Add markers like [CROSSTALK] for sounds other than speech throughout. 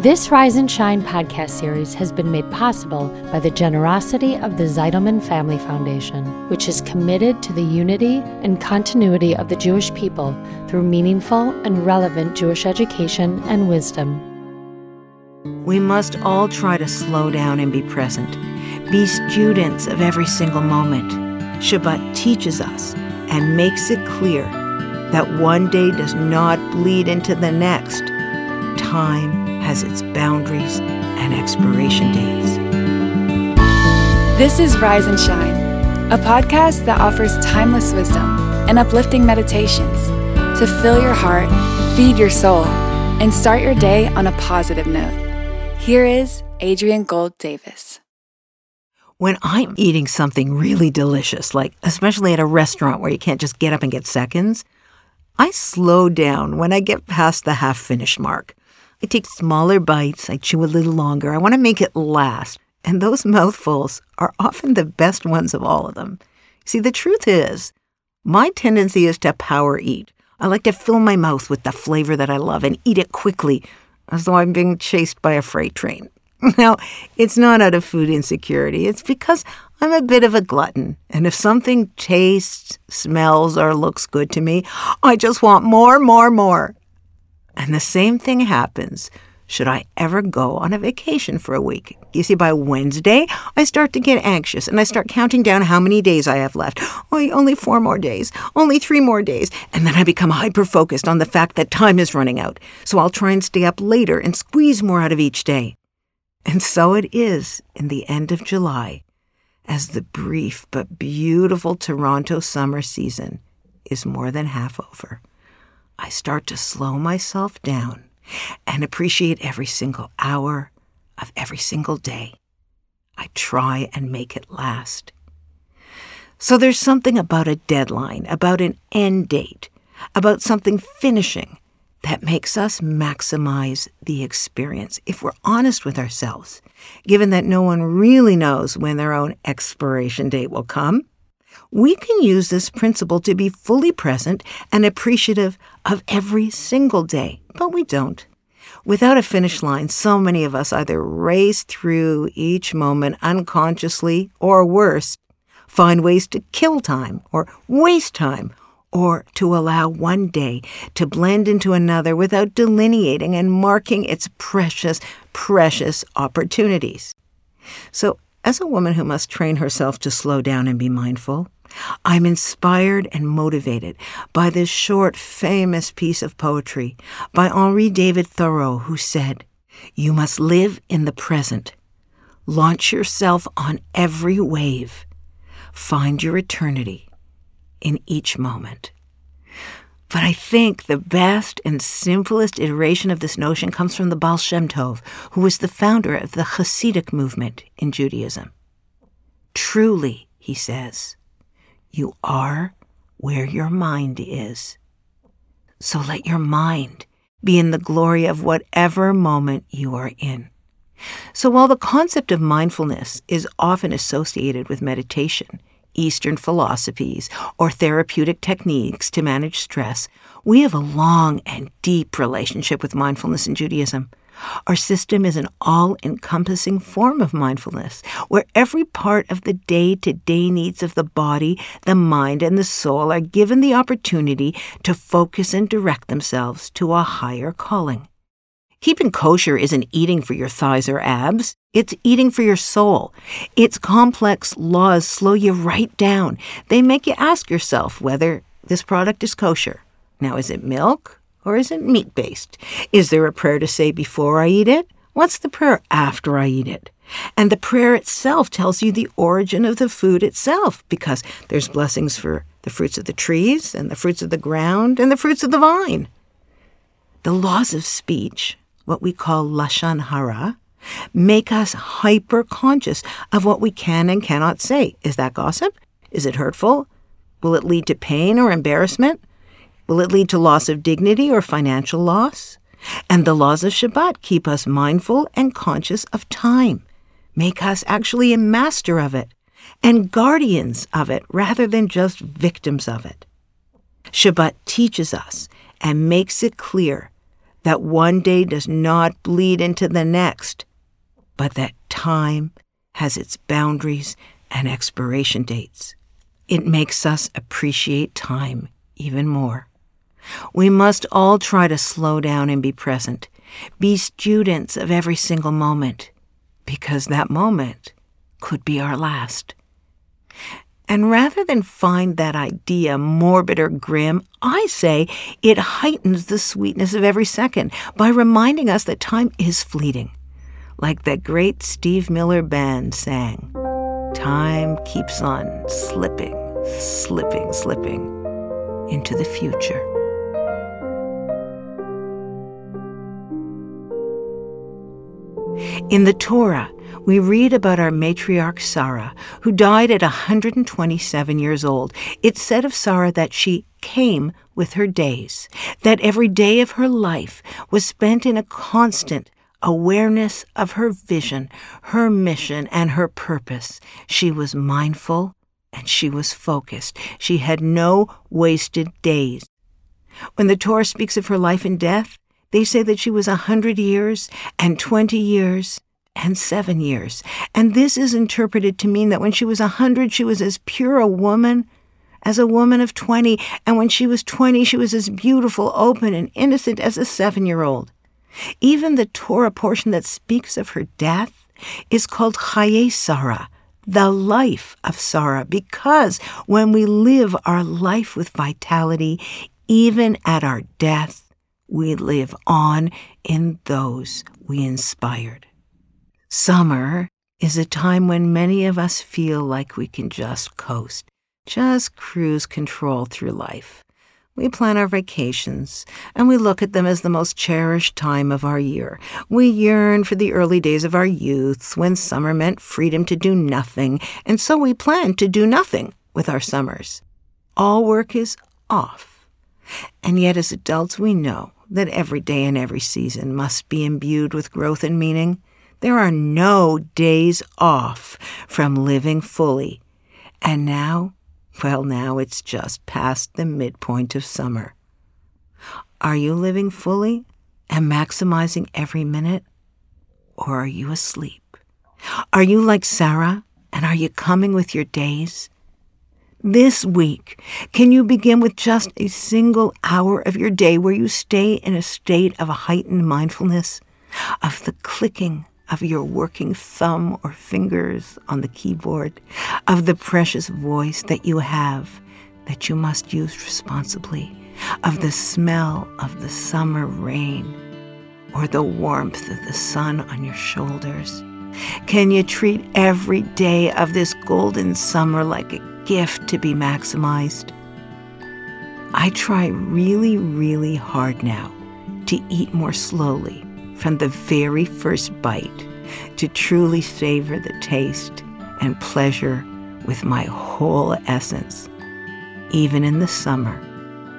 This Rise and Shine podcast series has been made possible by the generosity of the Zeidelman Family Foundation, which is committed to the unity and continuity of the Jewish people through meaningful and relevant Jewish education and wisdom. We must all try to slow down and be present, be students of every single moment. Shabbat teaches us and makes it clear that one day does not bleed into the next. Time has its boundaries and expiration dates. This is Rise and Shine, a podcast that offers timeless wisdom and uplifting meditations to fill your heart, feed your soul, and start your day on a positive note. Here is Adrienne Gold Davis. When I'm eating something really delicious, like especially at a restaurant where you can't just get up and get seconds, I slow down when I get past the half finished mark. I take smaller bites, I chew a little longer. I want to make it last. And those mouthfuls are often the best ones of all of them. See, the truth is, my tendency is to power eat. I like to fill my mouth with the flavor that I love and eat it quickly, as though I'm being chased by a freight train. [LAUGHS] Now, it's not out of food insecurity, it's because I'm a bit of a glutton. And if something tastes, smells, or looks good to me, I just want more, more, more. And the same thing happens should I ever go on a vacation for a week. You see, by Wednesday, I start to get anxious and I start counting down how many days I have left. Oh, only four more days, only three more days. And then I become hyper focused on the fact that time is running out. So I'll try and stay up later and squeeze more out of each day. And so it is in the end of July, as the brief but beautiful Toronto summer season is more than half over. I start to slow myself down and appreciate every single hour of every single day. I try and make it last. So there's something about a deadline, about an end date, about something finishing that makes us maximize the experience if we're honest with ourselves, given that no one really knows when their own expiration date will come we can use this principle to be fully present and appreciative of every single day, but we don't. Without a finish line, so many of us either race through each moment unconsciously or worse, find ways to kill time or waste time or to allow one day to blend into another without delineating and marking its precious, precious opportunities. So, as a woman who must train herself to slow down and be mindful, I'm inspired and motivated by this short, famous piece of poetry by Henry David Thoreau, who said, You must live in the present. Launch yourself on every wave. Find your eternity in each moment. But I think the best and simplest iteration of this notion comes from the Baal Shem Tov, who was the founder of the Hasidic movement in Judaism. Truly, he says, you are where your mind is. So let your mind be in the glory of whatever moment you are in. So while the concept of mindfulness is often associated with meditation, Eastern philosophies, or therapeutic techniques to manage stress, we have a long and deep relationship with mindfulness in Judaism. Our system is an all encompassing form of mindfulness, where every part of the day to day needs of the body, the mind, and the soul are given the opportunity to focus and direct themselves to a higher calling. Keeping kosher isn't eating for your thighs or abs, it's eating for your soul. Its complex laws slow you right down. They make you ask yourself whether this product is kosher. Now, is it milk? Or is it meat based? Is there a prayer to say before I eat it? What's the prayer after I eat it? And the prayer itself tells you the origin of the food itself because there's blessings for the fruits of the trees and the fruits of the ground and the fruits of the vine. The laws of speech, what we call lashon hara, make us hyper conscious of what we can and cannot say. Is that gossip? Is it hurtful? Will it lead to pain or embarrassment? Will it lead to loss of dignity or financial loss? And the laws of Shabbat keep us mindful and conscious of time, make us actually a master of it and guardians of it rather than just victims of it. Shabbat teaches us and makes it clear that one day does not bleed into the next, but that time has its boundaries and expiration dates. It makes us appreciate time even more. We must all try to slow down and be present, be students of every single moment, because that moment could be our last. And rather than find that idea morbid or grim, I say it heightens the sweetness of every second by reminding us that time is fleeting. Like that great Steve Miller Band sang, time keeps on slipping, slipping, slipping into the future. In the Torah, we read about our matriarch Sarah, who died at 127 years old. It said of Sarah that she came with her days, that every day of her life was spent in a constant awareness of her vision, her mission, and her purpose. She was mindful and she was focused. She had no wasted days. When the Torah speaks of her life and death, they say that she was a hundred years and twenty years and seven years. And this is interpreted to mean that when she was a hundred, she was as pure a woman as a woman of twenty, and when she was twenty, she was as beautiful, open, and innocent as a seven year old. Even the Torah portion that speaks of her death is called Chaye the life of Sarah, because when we live our life with vitality, even at our death, we live on in those we inspired. Summer is a time when many of us feel like we can just coast, just cruise control through life. We plan our vacations, and we look at them as the most cherished time of our year. We yearn for the early days of our youth, when summer meant freedom to do nothing, and so we plan to do nothing with our summers. All work is off. And yet, as adults, we know that every day and every season must be imbued with growth and meaning. There are no days off from living fully. And now, well, now it's just past the midpoint of summer. Are you living fully and maximizing every minute? Or are you asleep? Are you like Sarah and are you coming with your days? This week, can you begin with just a single hour of your day where you stay in a state of a heightened mindfulness, of the clicking of your working thumb or fingers on the keyboard, of the precious voice that you have that you must use responsibly, of the smell of the summer rain or the warmth of the sun on your shoulders? Can you treat every day of this golden summer like a gift to be maximized. I try really, really hard now to eat more slowly from the very first bite to truly savor the taste and pleasure with my whole essence, even in the summer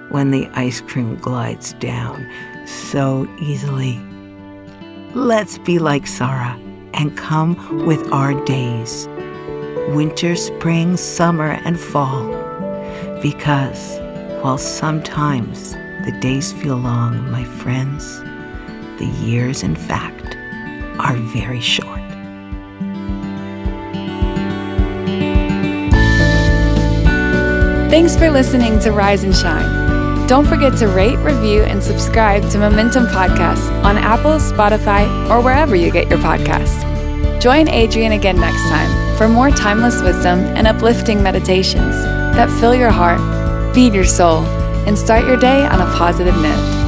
when the ice cream glides down so easily. Let's be like Sarah and come with our days winter, spring, summer, and fall. Because while sometimes the days feel long, my friends, the years, in fact, are very short. Thanks for listening to Rise and Shine. Don't forget to rate, review, and subscribe to Momentum Podcasts on Apple, Spotify, or wherever you get your podcasts. Join Adrienne again next time for more timeless wisdom and uplifting meditations that fill your heart, feed your soul, and start your day on a positive note.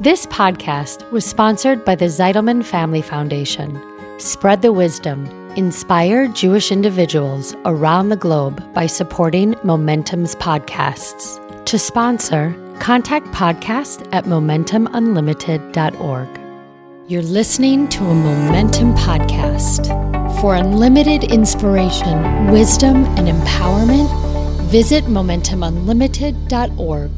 This podcast was sponsored by the Zeidelman Family Foundation. Spread the wisdom. Inspire Jewish individuals around the globe by supporting Momentum's podcasts. To sponsor, contact podcast at momentumunlimited.org. You're listening to a Momentum podcast. For unlimited inspiration, wisdom, and empowerment, visit momentumunlimited.org.